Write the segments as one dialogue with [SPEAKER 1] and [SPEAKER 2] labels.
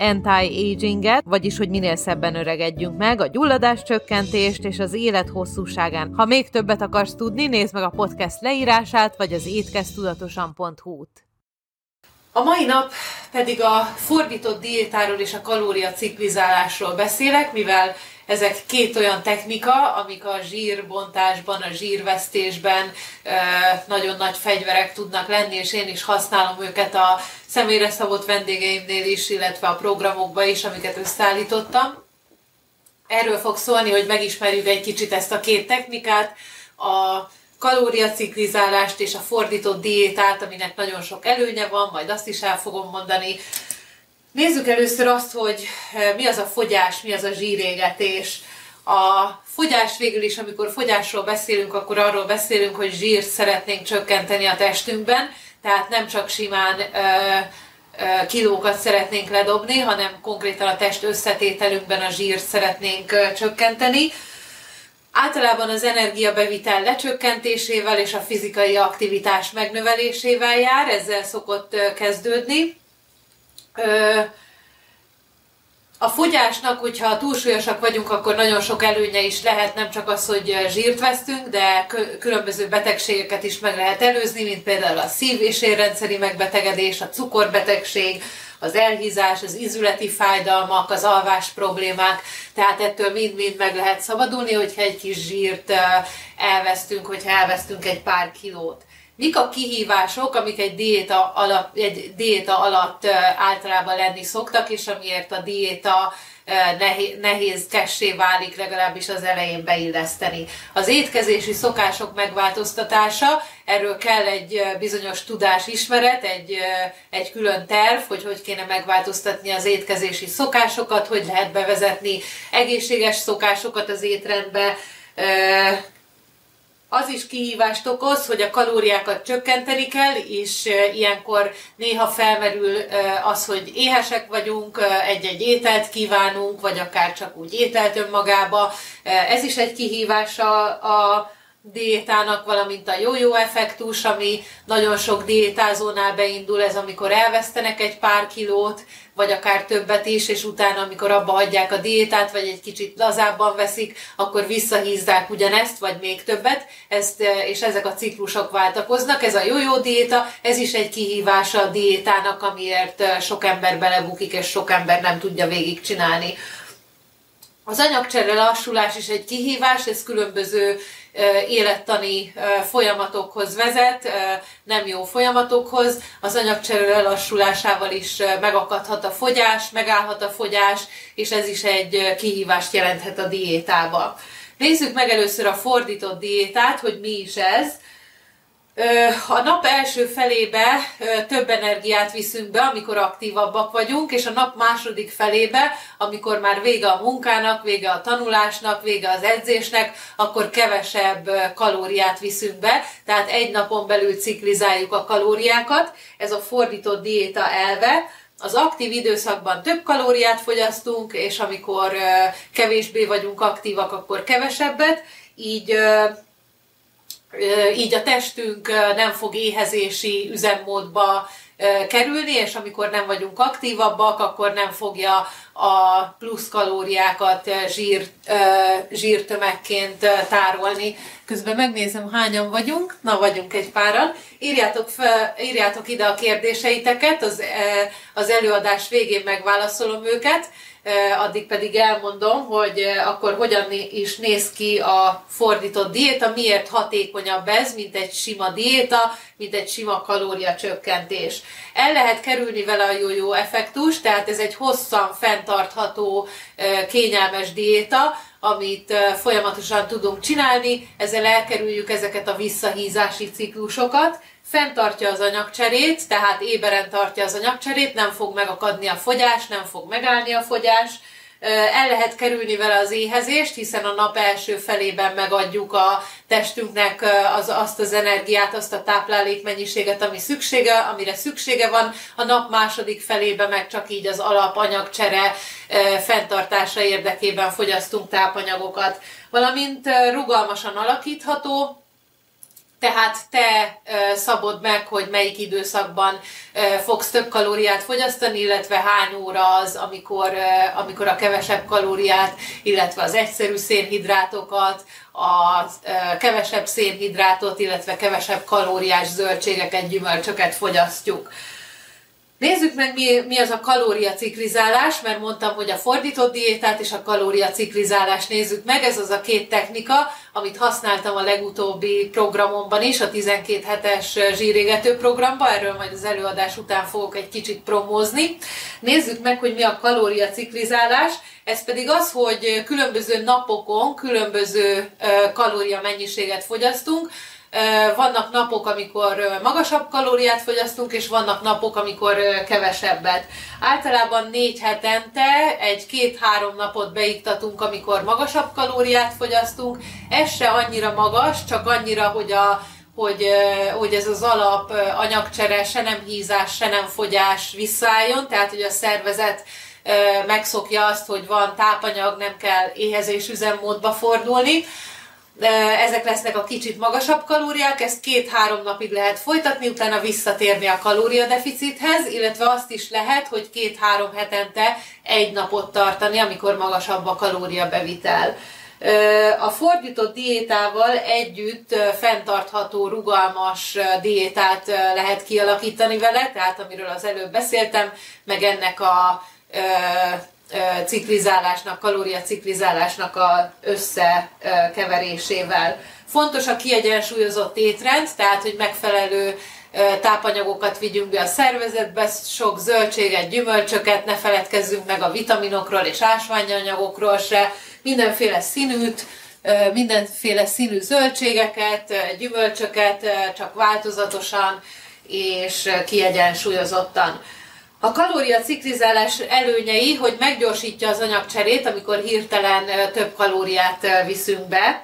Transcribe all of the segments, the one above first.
[SPEAKER 1] anti-aginget, vagyis hogy minél szebben öregedjünk meg, a gyulladás csökkentést és az élet hosszúságán. Ha még többet akarsz tudni, nézd meg a podcast leírását, vagy az étkeztudatosan.hu-t. A mai nap pedig a fordított diétáról és a kalóriaciklizálásról beszélek, mivel ezek két olyan technika, amik a zsírbontásban, a zsírvesztésben nagyon nagy fegyverek tudnak lenni, és én is használom őket a személyre szabott vendégeimnél is, illetve a programokban is, amiket összeállítottam. Erről fog szólni, hogy megismerjük egy kicsit ezt a két technikát, a kalóriaciklizálást és a fordított diétát, aminek nagyon sok előnye van, majd azt is el fogom mondani. Nézzük először azt, hogy eh, mi az a fogyás, mi az a zsírégetés. A fogyás végül is, amikor fogyásról beszélünk, akkor arról beszélünk, hogy zsírt szeretnénk csökkenteni a testünkben, tehát nem csak simán ö, ö, kilókat szeretnénk ledobni, hanem konkrétan a test összetételünkben a zsírt szeretnénk ö, csökkenteni. Általában az energiabevitel lecsökkentésével és a fizikai aktivitás megnövelésével jár, ezzel szokott kezdődni. A fogyásnak, hogyha túlsúlyosak vagyunk, akkor nagyon sok előnye is lehet, nem csak az, hogy zsírt vesztünk, de különböző betegségeket is meg lehet előzni, mint például a szív- és érrendszeri megbetegedés, a cukorbetegség, az elhízás, az izületi fájdalmak, az alvás problémák, tehát ettől mind-mind meg lehet szabadulni, hogyha egy kis zsírt elvesztünk, hogyha elvesztünk egy pár kilót mik a kihívások, amik egy diéta alatt, egy diéta alatt általában lenni szoktak, és amiért a diéta nehéz, nehézkessé válik legalábbis az elején beilleszteni. Az étkezési szokások megváltoztatása, erről kell egy bizonyos tudás ismeret, egy, egy külön terv, hogy hogy kéne megváltoztatni az étkezési szokásokat, hogy lehet bevezetni egészséges szokásokat az étrendbe, az is kihívást okoz, hogy a kalóriákat csökkenteni kell, és ilyenkor néha felmerül az, hogy éhesek vagyunk, egy-egy ételt kívánunk, vagy akár csak úgy ételt önmagába. Ez is egy kihívás a, a diétának, valamint a jó-jó effektus, ami nagyon sok diétázónál beindul, ez amikor elvesztenek egy pár kilót, vagy akár többet is, és utána, amikor abba hagyják a diétát, vagy egy kicsit lazábban veszik, akkor visszahízzák ugyanezt, vagy még többet, ezt, és ezek a ciklusok váltakoznak. Ez a jó-jó diéta, ez is egy kihívása a diétának, amiért sok ember belebukik, és sok ember nem tudja végigcsinálni. Az anyagcsere lassulás is egy kihívás, ez különböző élettani folyamatokhoz vezet, nem jó folyamatokhoz. Az anyagcsere lelassulásával is megakadhat a fogyás, megállhat a fogyás, és ez is egy kihívást jelenthet a diétába. Nézzük meg először a fordított diétát, hogy mi is ez. A nap első felébe több energiát viszünk be, amikor aktívabbak vagyunk, és a nap második felébe, amikor már vége a munkának, vége a tanulásnak, vége az edzésnek, akkor kevesebb kalóriát viszünk be, tehát egy napon belül ciklizáljuk a kalóriákat. Ez a fordított diéta elve, az aktív időszakban több kalóriát fogyasztunk, és amikor kevésbé vagyunk aktívak, akkor kevesebbet, így így a testünk nem fog éhezési üzemmódba kerülni, és amikor nem vagyunk aktívabbak, akkor nem fogja a plusz kalóriákat zsír, zsírtömegként tárolni. Közben megnézem, hányan vagyunk. Na, vagyunk egy páran. Írjátok, fel, írjátok ide a kérdéseiteket, az, az előadás végén megválaszolom őket addig pedig elmondom, hogy akkor hogyan is néz ki a fordított diéta, miért hatékonyabb ez, mint egy sima diéta, mint egy sima kalóriacsökkentés. El lehet kerülni vele a jó-jó effektus, tehát ez egy hosszan fenntartható, kényelmes diéta, amit folyamatosan tudunk csinálni, ezzel elkerüljük ezeket a visszahízási ciklusokat, fenntartja az anyagcserét, tehát éberen tartja az anyagcserét, nem fog megakadni a fogyás, nem fog megállni a fogyás, el lehet kerülni vele az éhezést, hiszen a nap első felében megadjuk a testünknek az, azt az energiát, azt a táplálékmennyiséget, ami szüksége, amire szüksége van. A nap második felében meg csak így az alapanyagcsere fenntartása érdekében fogyasztunk tápanyagokat. Valamint rugalmasan alakítható, tehát te szabod meg, hogy melyik időszakban fogsz több kalóriát fogyasztani, illetve hány óra az, amikor, amikor a kevesebb kalóriát, illetve az egyszerű szénhidrátokat, a kevesebb szénhidrátot, illetve kevesebb kalóriás zöldségeket, gyümölcsöket fogyasztjuk. Nézzük meg, mi, mi az a kalóriaciklizálás, mert mondtam, hogy a fordított diétát és a kalóriaciklizálást nézzük meg. Ez az a két technika, amit használtam a legutóbbi programomban is, a 12 hetes zsírégető programba, erről majd az előadás után fogok egy kicsit promózni. Nézzük meg, hogy mi a kalóriaciklizálás. Ez pedig az, hogy különböző napokon különböző kalóriamennyiséget fogyasztunk, vannak napok, amikor magasabb kalóriát fogyasztunk, és vannak napok, amikor kevesebbet. Általában négy hetente egy két-három napot beiktatunk, amikor magasabb kalóriát fogyasztunk. Ez se annyira magas, csak annyira, hogy a hogy, hogy ez az alap anyagcsere se nem hízás, se nem fogyás visszaálljon, tehát hogy a szervezet megszokja azt, hogy van tápanyag, nem kell éhezés üzemmódba fordulni ezek lesznek a kicsit magasabb kalóriák, ezt két-három napig lehet folytatni, utána visszatérni a kalóriadeficithez, illetve azt is lehet, hogy két-három hetente egy napot tartani, amikor magasabb a kalóriabevitel. A fordított diétával együtt fenntartható, rugalmas diétát lehet kialakítani vele, tehát amiről az előbb beszéltem, meg ennek a ciklizálásnak, kalóriaciklizálásnak a összekeverésével. Fontos a kiegyensúlyozott étrend, tehát hogy megfelelő tápanyagokat vigyünk be a szervezetbe, sok zöldséget, gyümölcsöket, ne feledkezzünk meg a vitaminokról és ásványanyagokról se, mindenféle színűt, mindenféle színű zöldségeket, gyümölcsöket, csak változatosan és kiegyensúlyozottan. A kalóriaciklizálás előnyei, hogy meggyorsítja az anyagcserét, amikor hirtelen több kalóriát viszünk be,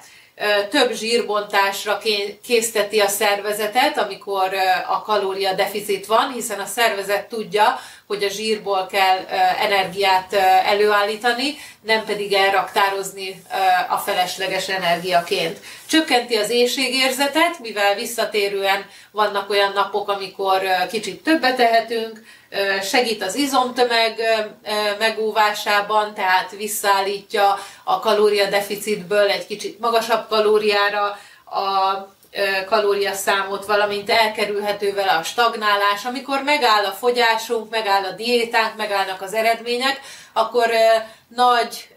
[SPEAKER 1] több zsírbontásra készteti a szervezetet, amikor a kalória deficit van, hiszen a szervezet tudja, hogy a zsírból kell energiát előállítani, nem pedig elraktározni a felesleges energiaként. Csökkenti az éjségérzetet, mivel visszatérően vannak olyan napok, amikor kicsit többet tehetünk, segít az izomtömeg megóvásában, tehát visszaállítja a kalóriadeficitből egy kicsit magasabb kalóriára a kalóriaszámot, valamint elkerülhető vele a stagnálás. Amikor megáll a fogyásunk, megáll a diétánk, megállnak az eredmények, akkor nagy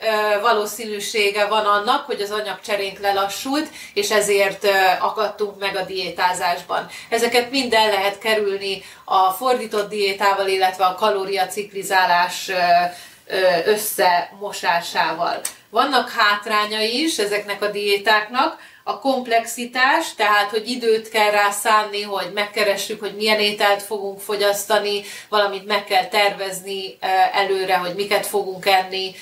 [SPEAKER 1] valószínűsége van annak, hogy az anyagcserénk lelassult, és ezért akadtunk meg a diétázásban. Ezeket minden lehet kerülni a fordított diétával, illetve a kalóriaciklizálás összemosásával. Vannak hátrányai is ezeknek a diétáknak, a komplexitás, tehát hogy időt kell rá szánni, hogy megkeressük, hogy milyen ételt fogunk fogyasztani, valamit meg kell tervezni előre, hogy miket fogunk enni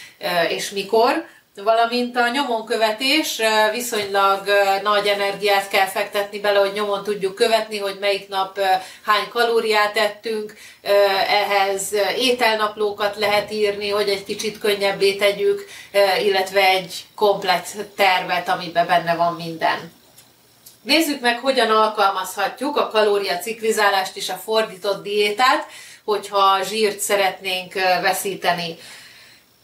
[SPEAKER 1] és mikor valamint a nyomonkövetés viszonylag nagy energiát kell fektetni bele, hogy nyomon tudjuk követni, hogy melyik nap hány kalóriát ettünk, ehhez ételnaplókat lehet írni, hogy egy kicsit könnyebbé tegyük, illetve egy komplet tervet, amiben benne van minden. Nézzük meg, hogyan alkalmazhatjuk a kalóriaciklizálást és a fordított diétát, hogyha zsírt szeretnénk veszíteni.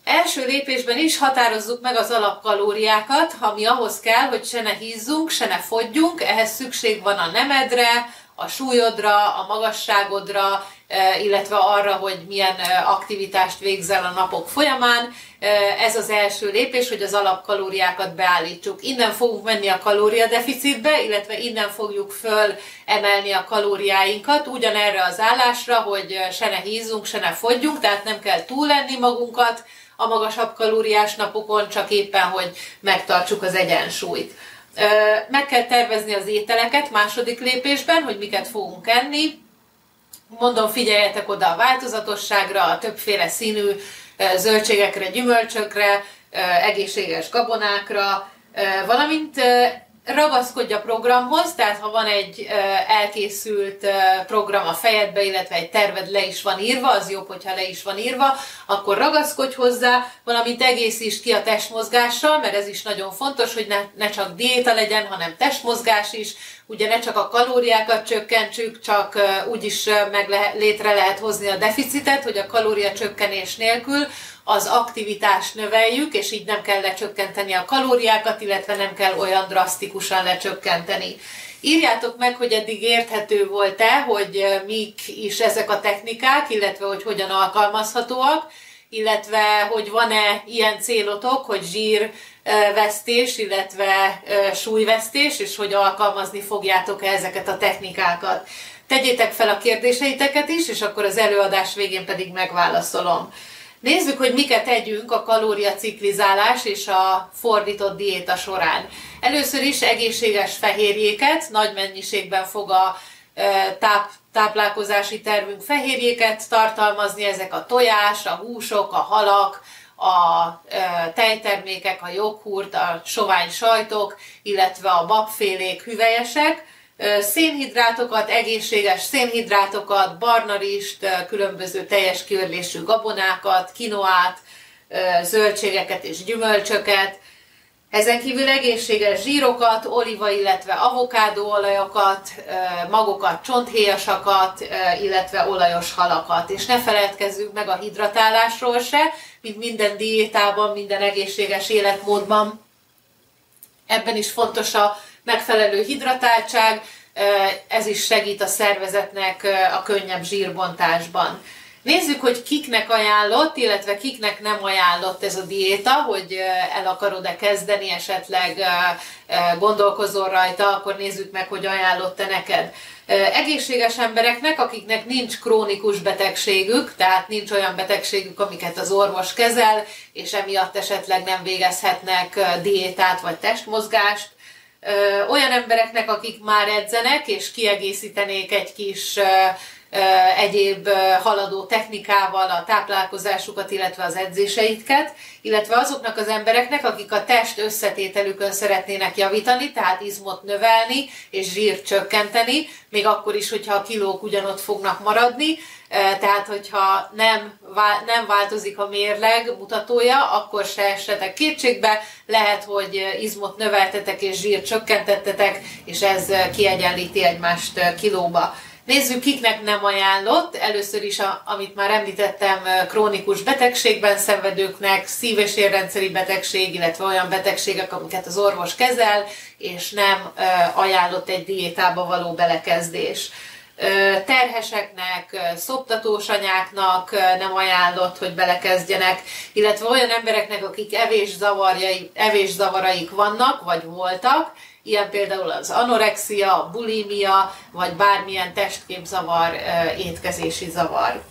[SPEAKER 1] Első lépésben is határozzuk meg az alapkalóriákat, ami ahhoz kell, hogy se ne hízzunk, se ne fogyjunk, ehhez szükség van a nemedre, a súlyodra, a magasságodra, e, illetve arra, hogy milyen e, aktivitást végzel a napok folyamán. E, ez az első lépés, hogy az alapkalóriákat beállítsuk. Innen fogunk menni a kalóriadeficitbe, illetve innen fogjuk föl emelni a kalóriáinkat ugyanerre az állásra, hogy se ne hízzunk, se ne fogyjunk, tehát nem kell túlenni magunkat, a magasabb kalóriás napokon, csak éppen, hogy megtartsuk az egyensúlyt. Meg kell tervezni az ételeket második lépésben, hogy miket fogunk enni. Mondom, figyeljetek oda a változatosságra, a többféle színű zöldségekre, gyümölcsökre, egészséges gabonákra, valamint ragaszkodj a programhoz, tehát ha van egy elkészült program a fejedbe, illetve egy terved le is van írva, az jobb, hogyha le is van írva, akkor ragaszkodj hozzá, valamint egészítsd ki a testmozgással, mert ez is nagyon fontos, hogy ne, ne csak diéta legyen, hanem testmozgás is, ugye ne csak a kalóriákat csökkentsük, csak úgy is meg lehet, létre lehet hozni a deficitet, hogy a kalória csökkenés nélkül az aktivitást növeljük, és így nem kell lecsökkenteni a kalóriákat, illetve nem kell olyan drasztikusan lecsökkenteni. Írjátok meg, hogy eddig érthető volt-e, hogy mik is ezek a technikák, illetve hogy hogyan alkalmazhatóak, illetve hogy van-e ilyen célotok, hogy zsírvesztés, illetve súlyvesztés, és hogy alkalmazni fogjátok-e ezeket a technikákat. Tegyétek fel a kérdéseiteket is, és akkor az előadás végén pedig megválaszolom. Nézzük, hogy miket tegyünk a kalóriaciklizálás és a fordított diéta során. Először is egészséges fehérjéket, nagy mennyiségben fog a táp, táplálkozási tervünk fehérjéket tartalmazni, ezek a tojás, a húsok, a halak, a tejtermékek, a joghurt, a sovány sajtok, illetve a babfélék, hüvelyesek, szénhidrátokat, egészséges szénhidrátokat, barnarist, különböző teljes kiörlésű gabonákat, kinoát, zöldségeket és gyümölcsöket, ezen kívül egészséges zsírokat, oliva, illetve avokádóolajokat, magokat, csonthéjasakat, illetve olajos halakat. És ne feledkezzünk meg a hidratálásról se, mint minden diétában, minden egészséges életmódban. Ebben is fontos a megfelelő hidratáltság, ez is segít a szervezetnek a könnyebb zsírbontásban. Nézzük, hogy kiknek ajánlott, illetve kiknek nem ajánlott ez a diéta, hogy el akarod-e kezdeni, esetleg gondolkozol rajta, akkor nézzük meg, hogy ajánlott-e neked. Egészséges embereknek, akiknek nincs krónikus betegségük, tehát nincs olyan betegségük, amiket az orvos kezel, és emiatt esetleg nem végezhetnek diétát vagy testmozgást, olyan embereknek, akik már edzenek, és kiegészítenék egy kis egyéb haladó technikával a táplálkozásukat, illetve az edzéseiket, illetve azoknak az embereknek, akik a test összetételükön szeretnének javítani, tehát izmot növelni és zsírt csökkenteni, még akkor is, hogyha a kilók ugyanott fognak maradni, tehát hogyha nem, nem változik a mérleg mutatója, akkor se essetek kétségbe, lehet, hogy izmot növeltetek és zsírt csökkentettetek, és ez kiegyenlíti egymást kilóba. Nézzük, kiknek nem ajánlott. Először is, a, amit már említettem, krónikus betegségben szenvedőknek, szív- és érrendszeri betegség, illetve olyan betegségek, amiket az orvos kezel, és nem ajánlott egy diétába való belekezdés terheseknek, szoptatós anyáknak nem ajánlott, hogy belekezdjenek, illetve olyan embereknek, akik evés, zavarjai, evés zavaraik vannak, vagy voltak, ilyen például az anorexia, a bulimia, vagy bármilyen testképzavar, étkezési zavar.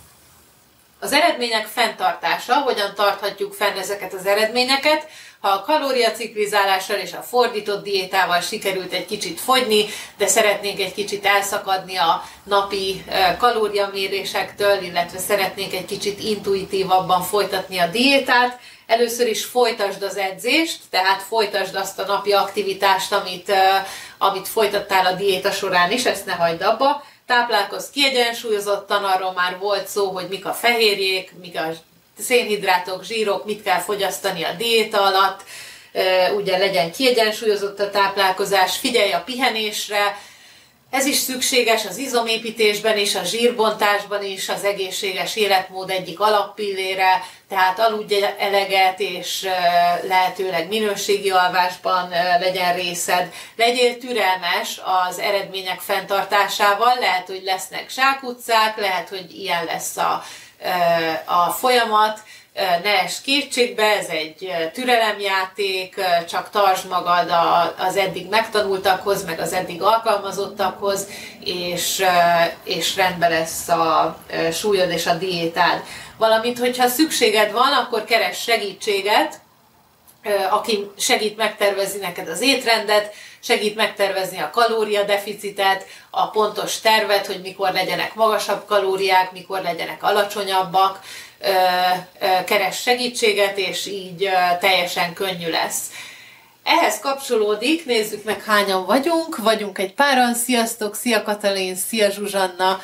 [SPEAKER 1] Az eredmények fenntartása, hogyan tarthatjuk fenn ezeket az eredményeket, ha a kalóriaciklizálással és a fordított diétával sikerült egy kicsit fogyni, de szeretnénk egy kicsit elszakadni a napi kalóriamérésektől, illetve szeretnénk egy kicsit intuitívabban folytatni a diétát, először is folytasd az edzést, tehát folytasd azt a napi aktivitást, amit, amit folytattál a diéta során is, ezt ne hagyd abba. Táplálkozz kiegyensúlyozottan, arról már volt szó, hogy mik a fehérjék, mik a szénhidrátok, zsírok, mit kell fogyasztani a diéta alatt, ugye legyen kiegyensúlyozott a táplálkozás, figyelj a pihenésre, ez is szükséges az izomépítésben is, a zsírbontásban is, az egészséges életmód egyik alappillére, tehát aludj eleget, és lehetőleg minőségi alvásban legyen részed. Legyél türelmes az eredmények fenntartásával, lehet, hogy lesznek zsákutcák, lehet, hogy ilyen lesz a, a folyamat, ne es kétségbe, ez egy türelemjáték, csak tartsd magad az eddig megtanultakhoz, meg az eddig alkalmazottakhoz, és, és rendben lesz a súlyod és a diétád. Valamint, hogyha szükséged van, akkor keres segítséget, aki segít megtervezni neked az étrendet, segít megtervezni a kalóriadeficitet, a pontos tervet, hogy mikor legyenek magasabb kalóriák, mikor legyenek alacsonyabbak, keres segítséget, és így teljesen könnyű lesz. Ehhez kapcsolódik, nézzük meg hányan vagyunk, vagyunk egy páran, sziasztok, szia Katalin, szia Zsuzsanna,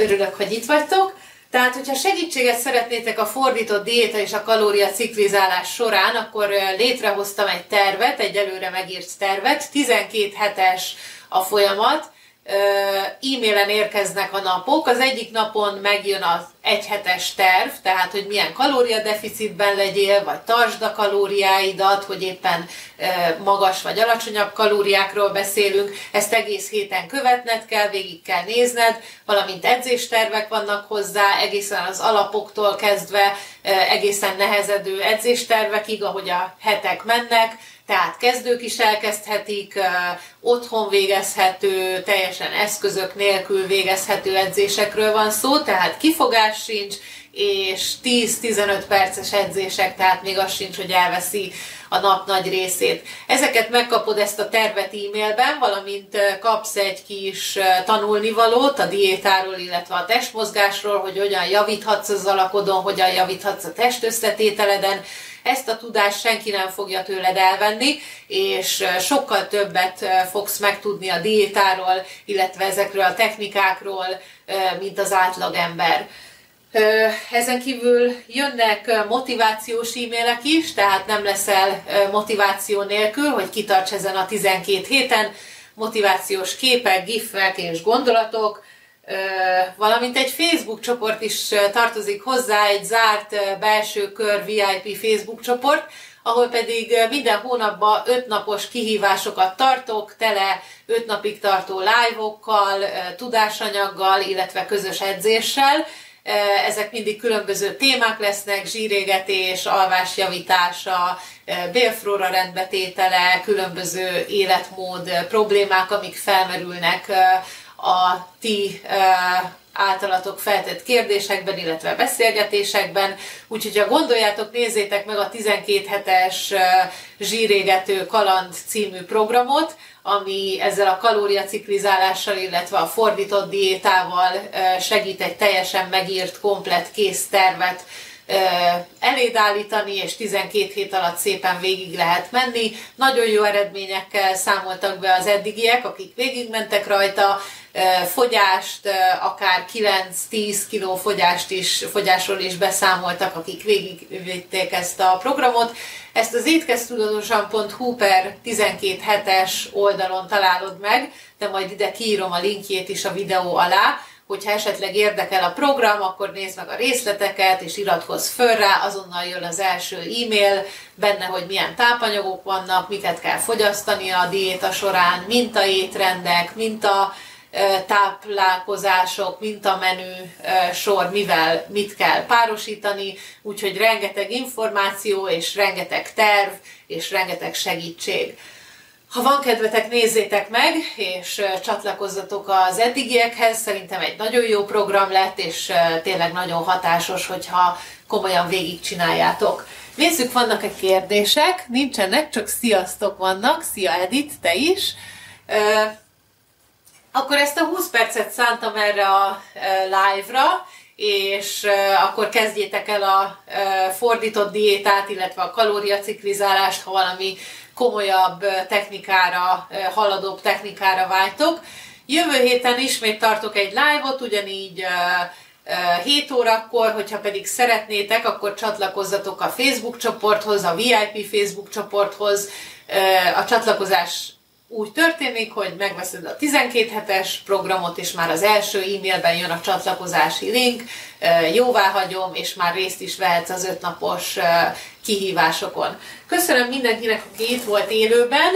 [SPEAKER 1] örülök, hogy itt vagytok. Tehát, hogyha segítséget szeretnétek a fordított diéta és a kalória ciklizálás során, akkor létrehoztam egy tervet, egy előre megírt tervet, 12 hetes a folyamat, e-mailen érkeznek a napok. Az egyik napon megjön az egyhetes terv, tehát hogy milyen kalóriadeficitben legyél, vagy tartsd a kalóriáidat, hogy éppen magas vagy alacsonyabb kalóriákról beszélünk. Ezt egész héten követned kell, végig kell nézned, valamint edzéstervek vannak hozzá, egészen az alapoktól kezdve egészen nehezedő edzéstervekig, ahogy a hetek mennek tehát kezdők is elkezdhetik, otthon végezhető, teljesen eszközök nélkül végezhető edzésekről van szó, tehát kifogás sincs, és 10-15 perces edzések, tehát még az sincs, hogy elveszi a nap nagy részét. Ezeket megkapod ezt a tervet e-mailben, valamint kapsz egy kis tanulnivalót a diétáról, illetve a testmozgásról, hogy hogyan javíthatsz az alakodon, hogyan javíthatsz a testösszetételeden, ezt a tudást senki nem fogja tőled elvenni, és sokkal többet fogsz megtudni a diétáról, illetve ezekről a technikákról, mint az átlagember. Ezen kívül jönnek motivációs e-mailek is, tehát nem leszel motiváció nélkül, hogy kitarts ezen a 12 héten, motivációs képek, gifek és gondolatok, valamint egy Facebook csoport is tartozik hozzá, egy zárt belső kör VIP Facebook csoport, ahol pedig minden hónapban öt napos kihívásokat tartok, tele öt napig tartó live-okkal, tudásanyaggal, illetve közös edzéssel. Ezek mindig különböző témák lesznek, zsírégetés, alvás javítása, bélflóra rendbetétele, különböző életmód problémák, amik felmerülnek a ti általatok feltett kérdésekben, illetve beszélgetésekben. Úgyhogy ha gondoljátok, nézzétek meg a 12 hetes zsírégető kaland című programot, ami ezzel a kalóriaciklizálással, illetve a fordított diétával segít egy teljesen megírt, komplett kész tervet eléd állítani, és 12 hét alatt szépen végig lehet menni. Nagyon jó eredményekkel számoltak be az eddigiek, akik végigmentek rajta, fogyást, akár 9-10 kiló fogyást is, fogyásról is beszámoltak, akik végigvitték ezt a programot. Ezt az étkeztudatosan.hu per 12 hetes oldalon találod meg, de majd ide kiírom a linkjét is a videó alá, hogyha esetleg érdekel a program, akkor nézd meg a részleteket, és iratkozz föl rá, azonnal jön az első e-mail, benne, hogy milyen tápanyagok vannak, miket kell fogyasztani a diéta során, mintaétrendek, minta táplálkozások, menü sor, mivel mit kell párosítani, úgyhogy rengeteg információ, és rengeteg terv, és rengeteg segítség. Ha van kedvetek, nézzétek meg, és csatlakozzatok az eddigiekhez. Szerintem egy nagyon jó program lett, és tényleg nagyon hatásos, hogyha komolyan végigcsináljátok. Nézzük, vannak-e kérdések? Nincsenek, csak sziasztok vannak. Szia Edith, te is. Akkor ezt a 20 percet szántam erre a live-ra, és akkor kezdjétek el a fordított diétát, illetve a kalóriaciklizálást, ha valami komolyabb technikára, haladóbb technikára vágytok. Jövő héten ismét tartok egy live-ot, ugyanígy 7 órakor, hogyha pedig szeretnétek, akkor csatlakozzatok a Facebook csoporthoz, a VIP Facebook csoporthoz. A csatlakozás úgy történik, hogy megveszed a 12 hetes programot, és már az első e-mailben jön a csatlakozási link, jóvá hagyom, és már részt is vehetsz az ötnapos kihívásokon. Köszönöm mindenkinek, aki itt volt élőben,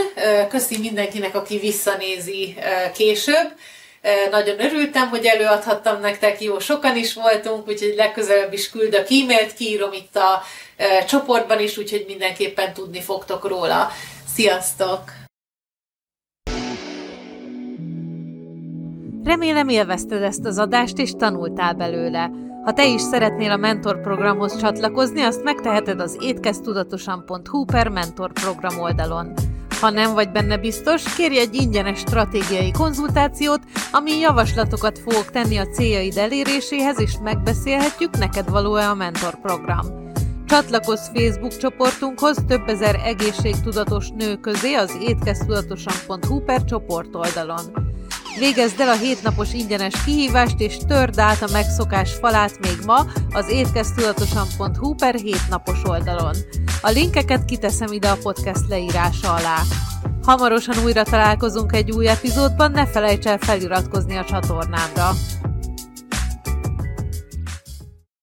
[SPEAKER 1] köszi mindenkinek, aki visszanézi később. Nagyon örültem, hogy előadhattam nektek, jó sokan is voltunk, úgyhogy legközelebb is küldök e-mailt, kiírom itt a csoportban is, úgyhogy mindenképpen tudni fogtok róla. Sziasztok!
[SPEAKER 2] Remélem élvezted ezt az adást és tanultál belőle. Ha te is szeretnél a mentor programhoz csatlakozni, azt megteheted az étkeztudatosan.hu per mentor program oldalon. Ha nem vagy benne biztos, kérj egy ingyenes stratégiai konzultációt, ami javaslatokat fogok tenni a céljaid eléréséhez, és megbeszélhetjük, neked való-e a mentor program. Csatlakozz Facebook csoportunkhoz több ezer egészségtudatos nő közé az étkeztudatosan.hu per csoportoldalon. Végezd el a hétnapos ingyenes kihívást, és törd át a megszokás falát még ma az étkeztudatosan.hu per hétnapos oldalon. A linkeket kiteszem ide a podcast leírása alá. Hamarosan újra találkozunk egy új epizódban, ne felejts el feliratkozni a csatornámra.